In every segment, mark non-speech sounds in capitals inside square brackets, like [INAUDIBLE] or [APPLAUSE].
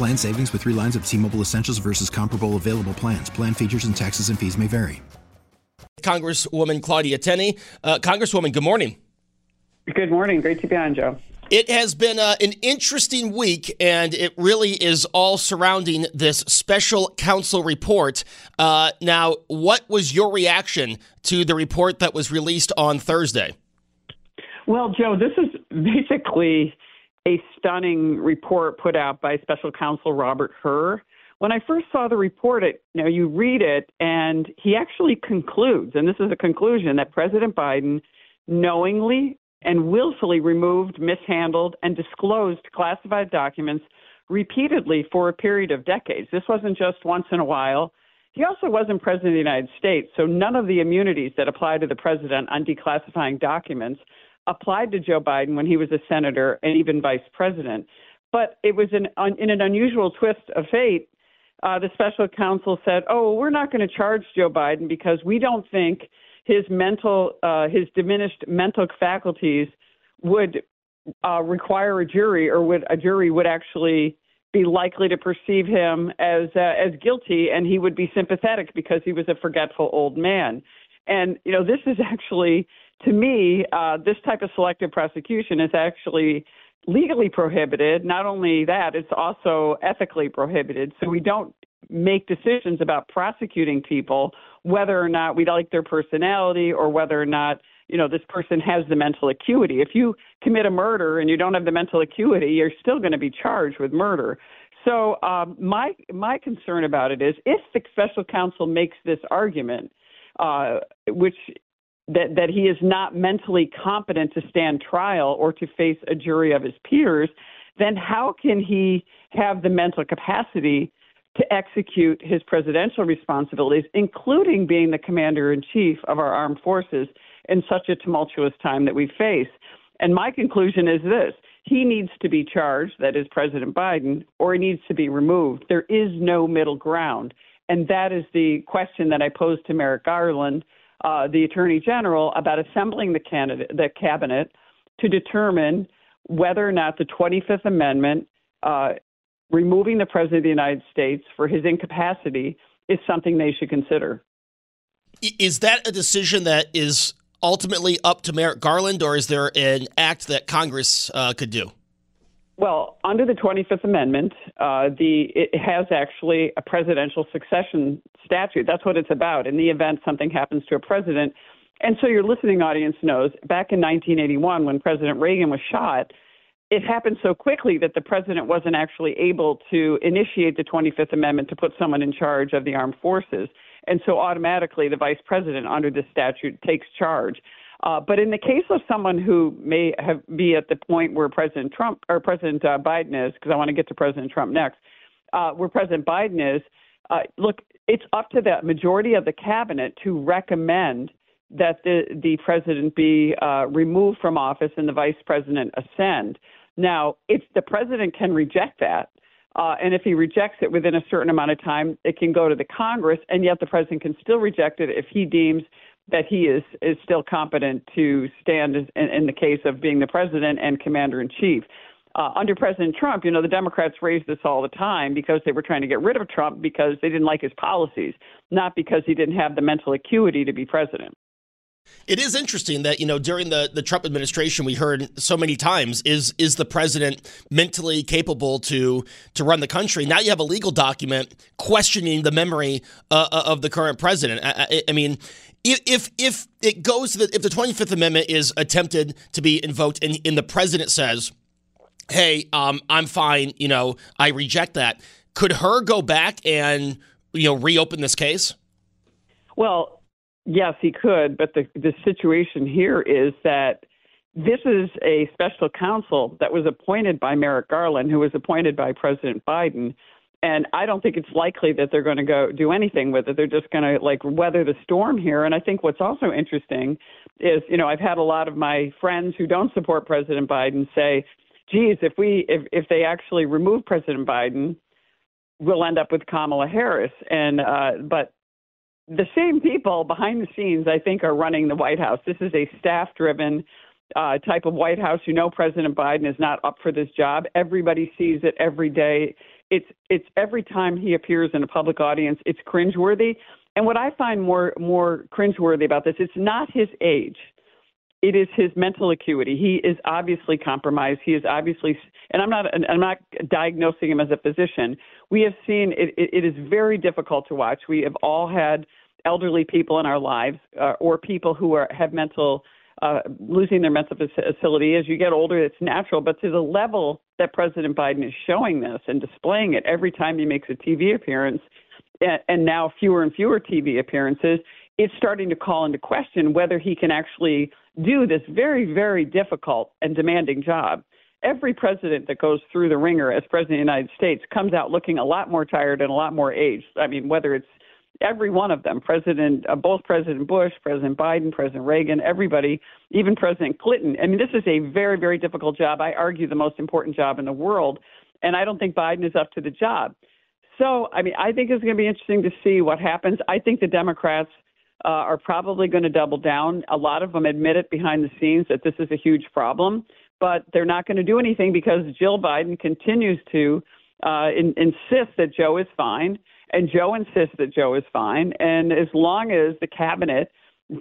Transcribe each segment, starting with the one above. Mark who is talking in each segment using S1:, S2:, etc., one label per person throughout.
S1: Plan savings with three lines of T Mobile Essentials versus comparable available plans. Plan features and taxes and fees may vary.
S2: Congresswoman Claudia Tenney. Uh, Congresswoman, good morning.
S3: Good morning. Great to be on, Joe.
S2: It has been uh, an interesting week, and it really is all surrounding this special counsel report. Uh, now, what was your reaction to the report that was released on Thursday?
S3: Well, Joe, this is basically a stunning report put out by special counsel Robert Hur. When I first saw the report, it, you know, you read it, and he actually concludes, and this is a conclusion, that President Biden knowingly and willfully removed, mishandled, and disclosed classified documents repeatedly for a period of decades. This wasn't just once in a while. He also wasn't president of the United States, so none of the immunities that apply to the president on declassifying documents applied to Joe Biden when he was a senator and even vice president. But it was an, in an unusual twist of fate. Uh, the special counsel said, "Oh, we're not going to charge Joe Biden because we don't think his mental, uh, his diminished mental faculties would uh, require a jury, or would a jury would actually be likely to perceive him as uh, as guilty, and he would be sympathetic because he was a forgetful old man." And you know, this is actually to me, uh, this type of selective prosecution is actually legally prohibited. Not only that, it's also ethically prohibited. So we don't make decisions about prosecuting people whether or not we like their personality or whether or not you know this person has the mental acuity. If you commit a murder and you don't have the mental acuity, you're still going to be charged with murder. So um, my my concern about it is if the special counsel makes this argument, uh, which that, that he is not mentally competent to stand trial or to face a jury of his peers, then how can he have the mental capacity to execute his presidential responsibilities, including being the commander in chief of our armed forces in such a tumultuous time that we face? And my conclusion is this he needs to be charged, that is President Biden, or he needs to be removed. There is no middle ground. And that is the question that I posed to Merrick Garland uh, the Attorney General about assembling the, candidate, the cabinet to determine whether or not the 25th Amendment, uh, removing the President of the United States for his incapacity, is something they should consider.
S2: Is that a decision that is ultimately up to Merrick Garland, or is there an act that Congress uh, could do?
S3: Well, under the 25th Amendment, uh, the it has actually a presidential succession statute. That's what it's about. In the event something happens to a president, and so your listening audience knows, back in 1981 when President Reagan was shot, it happened so quickly that the president wasn't actually able to initiate the 25th Amendment to put someone in charge of the armed forces. And so automatically the vice president under this statute takes charge. Uh, but in the case of someone who may have be at the point where President Trump or President uh, Biden is, because I want to get to President Trump next, uh, where President Biden is, uh, look, it's up to the majority of the cabinet to recommend that the the president be uh, removed from office and the vice president ascend. Now, if the president can reject that, uh, and if he rejects it within a certain amount of time, it can go to the Congress, and yet the president can still reject it if he deems that he is is still competent to stand in, in the case of being the president and commander in chief. Uh, under President Trump, you know, the Democrats raised this all the time because they were trying to get rid of Trump because they didn't like his policies, not because he didn't have the mental acuity to be president.
S2: It is interesting that you know during the, the Trump administration we heard so many times is is the president mentally capable to to run the country? Now you have a legal document questioning the memory uh, uh of the current president. I, I, I mean, if if it goes that if the 25th Amendment is attempted to be invoked and, and the president says, "Hey, um, I'm fine," you know, I reject that. Could Hur go back and you know reopen this case?
S3: Well, Yes, he could, but the the situation here is that this is a special counsel that was appointed by Merrick Garland, who was appointed by President Biden. And I don't think it's likely that they're going to go do anything with it. They're just going to like weather the storm here. And I think what's also interesting is, you know, I've had a lot of my friends who don't support President Biden say, geez, if we if if they actually remove President Biden, we'll end up with Kamala Harris. And uh, but the same people behind the scenes, I think, are running the White House. This is a staff driven uh, type of White House. You know, President Biden is not up for this job. Everybody sees it every day. It's it's every time he appears in a public audience, it's cringeworthy. And what I find more more cringeworthy about this, it's not his age. It is his mental acuity. He is obviously compromised. He is obviously, and I'm not, I'm not diagnosing him as a physician. We have seen it, it, it is very difficult to watch. We have all had elderly people in our lives uh, or people who are have mental uh, losing their mental facility as you get older it's natural but to the level that president biden is showing this and displaying it every time he makes a tv appearance and, and now fewer and fewer tv appearances it's starting to call into question whether he can actually do this very very difficult and demanding job every president that goes through the ringer as president of the United States comes out looking a lot more tired and a lot more aged. I mean, whether it's every one of them, President, uh, both President Bush, President Biden, President Reagan, everybody, even President Clinton. I mean, this is a very, very difficult job. I argue the most important job in the world, and I don't think Biden is up to the job. So, I mean, I think it's going to be interesting to see what happens. I think the Democrats uh, are probably going to double down. A lot of them admit it behind the scenes that this is a huge problem, but they're not going to do anything because Jill Biden continues to uh, in, insist that Joe is fine and Joe insists that Joe is fine. And as long as the cabinet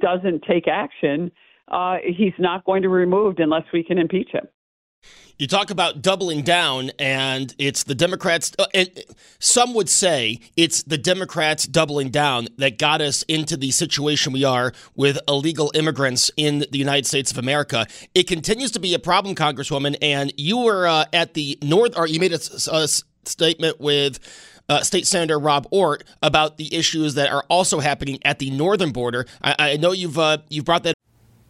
S3: doesn't take action, uh, he's not going to be removed unless we can impeach him.
S2: You talk about doubling down, and it's the Democrats. Uh, some would say it's the Democrats doubling down that got us into the situation we are with illegal immigrants in the United States of America. It continues to be a problem, Congresswoman. And you were uh, at the North, or you made a, a statement with uh, State Senator Rob Ortt about the issues that are also happening at the northern border. I, I know you've uh, you've brought that.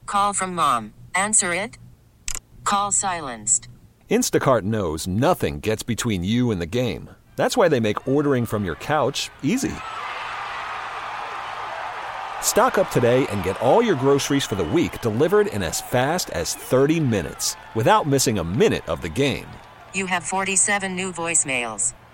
S4: Call from mom. Answer it. Call silenced.
S5: Instacart knows nothing gets between you and the game. That's why they make ordering from your couch easy. Stock up today and get all your groceries for the week delivered in as fast as 30 minutes without missing a minute of the game.
S4: You have 47 new voicemails.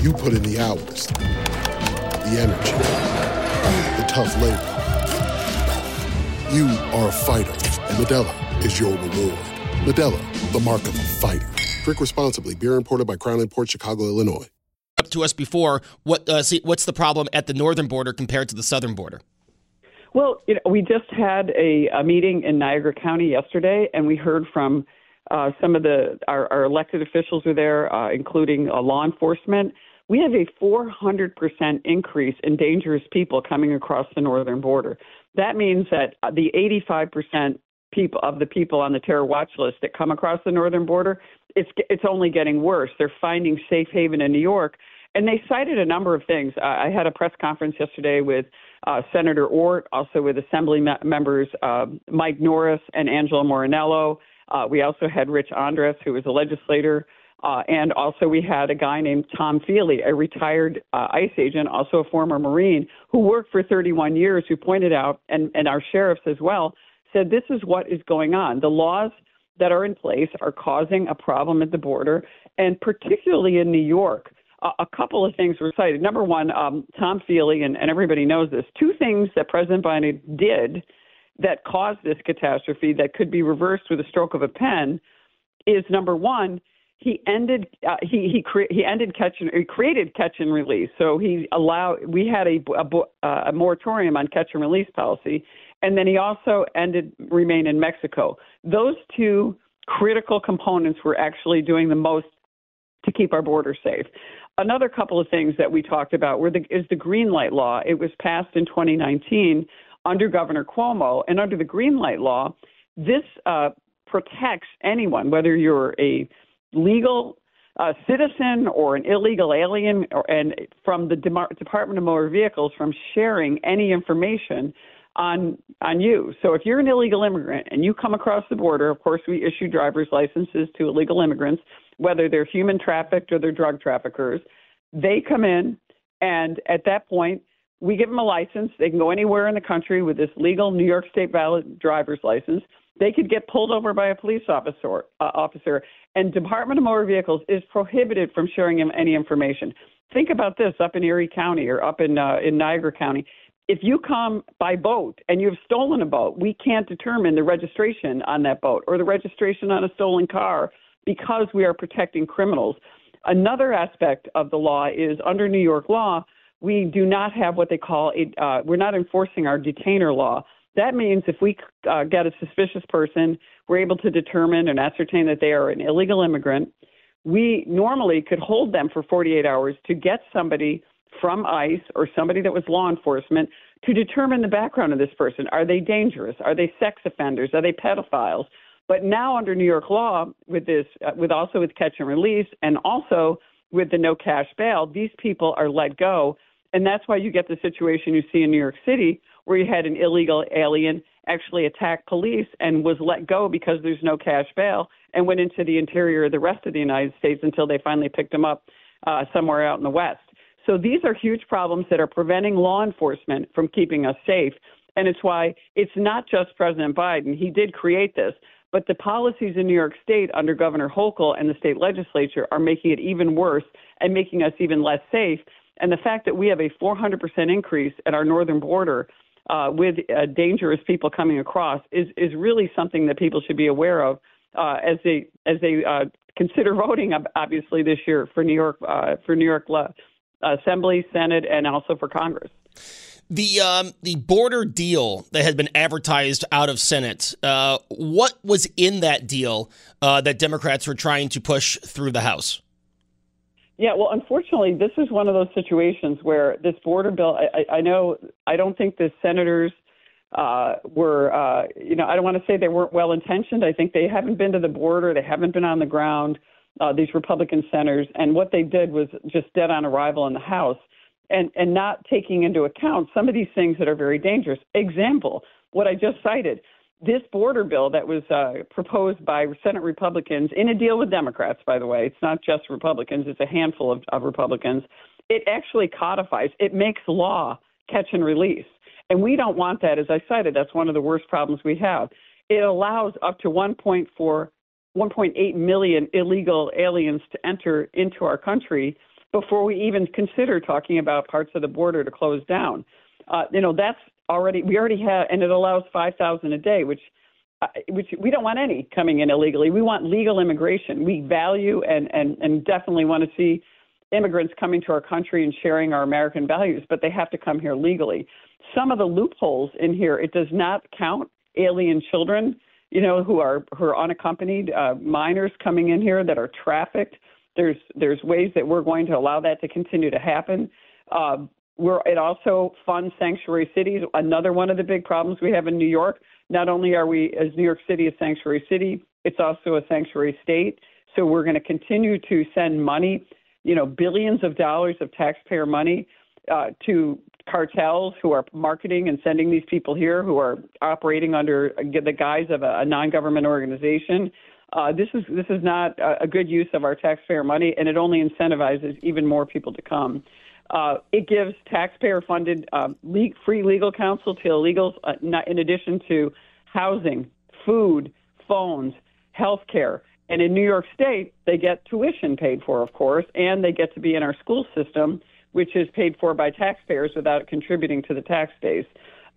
S6: You put in the hours, the energy, the tough labor. You are a fighter, and Modelo is your reward. Modelo, the mark of a fighter. Drink responsibly. Beer imported by Crown Port Chicago, Illinois.
S2: Up to us before. What? Uh, see, what's the problem at the northern border compared to the southern border?
S3: Well, you know, we just had a, a meeting in Niagara County yesterday, and we heard from uh, some of the our, our elected officials are there, uh, including uh, law enforcement. We have a 400% increase in dangerous people coming across the northern border. That means that the 85% people of the people on the terror watch list that come across the northern border, it's it's only getting worse. They're finding safe haven in New York, and they cited a number of things. Uh, I had a press conference yesterday with uh, Senator Ortt, also with Assembly me- members uh, Mike Norris and Angelo Morinello. Uh, we also had Rich Andres, who was a legislator. Uh, and also, we had a guy named Tom Feeley, a retired uh, ICE agent, also a former Marine, who worked for 31 years, who pointed out, and, and our sheriffs as well, said this is what is going on. The laws that are in place are causing a problem at the border, and particularly in New York. A couple of things were cited. Number one, um, Tom Feeley, and, and everybody knows this, two things that President Biden did that caused this catastrophe that could be reversed with a stroke of a pen is number one, he ended uh, he he cre- he ended catch and he created catch and release. So he allowed we had a, a a moratorium on catch and release policy, and then he also ended remain in Mexico. Those two critical components were actually doing the most to keep our border safe. Another couple of things that we talked about were the, is the green light law. It was passed in 2019 under Governor Cuomo, and under the green light law, this uh, protects anyone, whether you're a legal uh, citizen or an illegal alien, or, and from the Dem- Department of Motor Vehicles from sharing any information on on you. So if you're an illegal immigrant and you come across the border, of course we issue driver's licenses to illegal immigrants, whether they're human trafficked or they're drug traffickers. They come in, and at that point, we give them a license. They can go anywhere in the country with this legal New York State valid driver's license. They could get pulled over by a police officer, uh, officer, and Department of Motor Vehicles is prohibited from sharing any information. Think about this up in Erie County or up in uh, in Niagara County. If you come by boat and you've stolen a boat, we can't determine the registration on that boat or the registration on a stolen car because we are protecting criminals. Another aspect of the law is under New York law, we do not have what they call a, uh, we're not enforcing our detainer law. That means if we uh, get a suspicious person, we're able to determine and ascertain that they are an illegal immigrant. We normally could hold them for 48 hours to get somebody from ICE or somebody that was law enforcement to determine the background of this person. Are they dangerous? Are they sex offenders? Are they pedophiles? But now under New York law, with this, uh, with also with catch and release, and also with the no cash bail, these people are let go, and that's why you get the situation you see in New York City where you had an illegal alien actually attack police and was let go because there's no cash bail and went into the interior of the rest of the United States until they finally picked him up uh, somewhere out in the West. So these are huge problems that are preventing law enforcement from keeping us safe. And it's why it's not just President Biden. He did create this, but the policies in New York State under Governor Hochul and the state legislature are making it even worse and making us even less safe. And the fact that we have a 400% increase at our northern border uh, with uh, dangerous people coming across is is really something that people should be aware of uh, as they as they uh, consider [LAUGHS] voting. Obviously, this year for New York uh, for New York Assembly, Senate, and also for Congress.
S2: The um, the border deal that had been advertised out of Senate. Uh, what was in that deal that Democrats were trying to push through the House?
S3: Yeah, well, unfortunately, this is one of those situations where this border bill. I, I know I don't think the senators uh, were, uh, you know, I don't want to say they weren't well intentioned. I think they haven't been to the border, they haven't been on the ground. Uh, these Republican senators, and what they did was just dead on arrival in the House, and and not taking into account some of these things that are very dangerous. Example, what I just cited this border bill that was uh, proposed by Senate Republicans in a deal with Democrats, by the way, it's not just Republicans, it's a handful of, of Republicans. It actually codifies, it makes law catch and release. And we don't want that. As I cited, that's one of the worst problems we have. It allows up to 1.4, 1.8 million illegal aliens to enter into our country before we even consider talking about parts of the border to close down. Uh, you know, that's already we already have, and it allows five thousand a day, which uh, which we don't want any coming in illegally. We want legal immigration. We value and and and definitely want to see immigrants coming to our country and sharing our American values, but they have to come here legally. Some of the loopholes in here, it does not count alien children, you know, who are who are unaccompanied uh, minors coming in here that are trafficked. There's there's ways that we're going to allow that to continue to happen. Uh, we're, it also funds sanctuary cities. Another one of the big problems we have in New York Not only are we, as New York City, a sanctuary city, it's also a sanctuary state. So we're going to continue to send money, you know, billions of dollars of taxpayer money uh, to cartels who are marketing and sending these people here who are operating under the guise of a, a non-government organization. Uh, this is this is not a, a good use of our taxpayer money, and it only incentivizes even more people to come. Uh, it gives taxpayer-funded uh, le- free legal counsel to illegals, uh, not, in addition to housing, food, phones, health care. And in New York State, they get tuition paid for, of course, and they get to be in our school system, which is paid for by taxpayers without contributing to the tax base.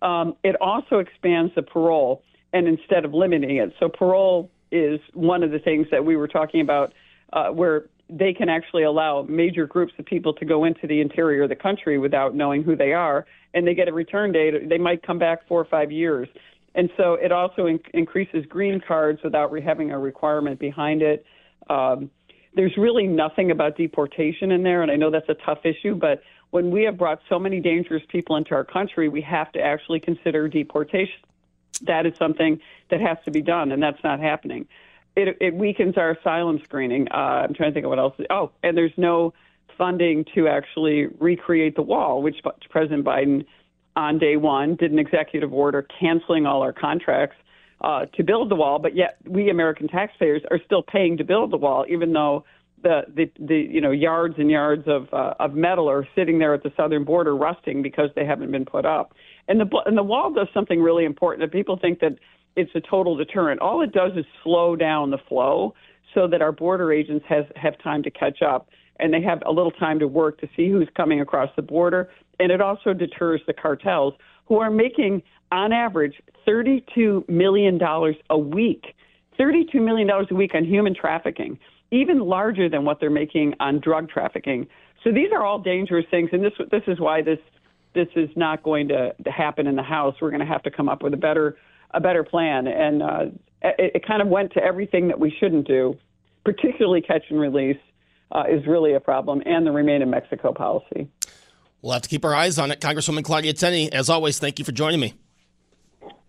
S3: Um, it also expands the parole, and instead of limiting it, so parole is one of the things that we were talking about, uh, where they can actually allow major groups of people to go into the interior of the country without knowing who they are, and they get a return date. They might come back four or five years. And so it also in- increases green cards without re- having a requirement behind it. Um, there's really nothing about deportation in there, and I know that's a tough issue, but when we have brought so many dangerous people into our country, we have to actually consider deportation. That is something that has to be done, and that's not happening. It, it weakens our asylum screening. Uh, I'm trying to think of what else. Oh, and there's no funding to actually recreate the wall, which President Biden on day one did an executive order canceling all our contracts uh, to build the wall, but yet we American taxpayers are still paying to build the wall, even though the the, the you know yards and yards of uh, of metal are sitting there at the southern border rusting because they haven't been put up. And the and the wall does something really important. That people think that it's a total deterrent. All it does is slow down the flow so that our border agents has have time to catch up and they have a little time to work to see who's coming across the border. And it also deters the cartels who are making, on average, $32 million a week. $32 million a week on human trafficking, even larger than what they're making on drug trafficking. So these are all dangerous things, and this this is why this this is not going to, to happen in the House. We're going to have to come up with a better a better plan, and uh, it, it kind of went to everything that we shouldn't do, particularly catch and release uh, is really a problem, and the Remain in Mexico policy.
S2: We'll have to keep our eyes on it. Congresswoman Claudia Tenney, as always, thank you for joining me.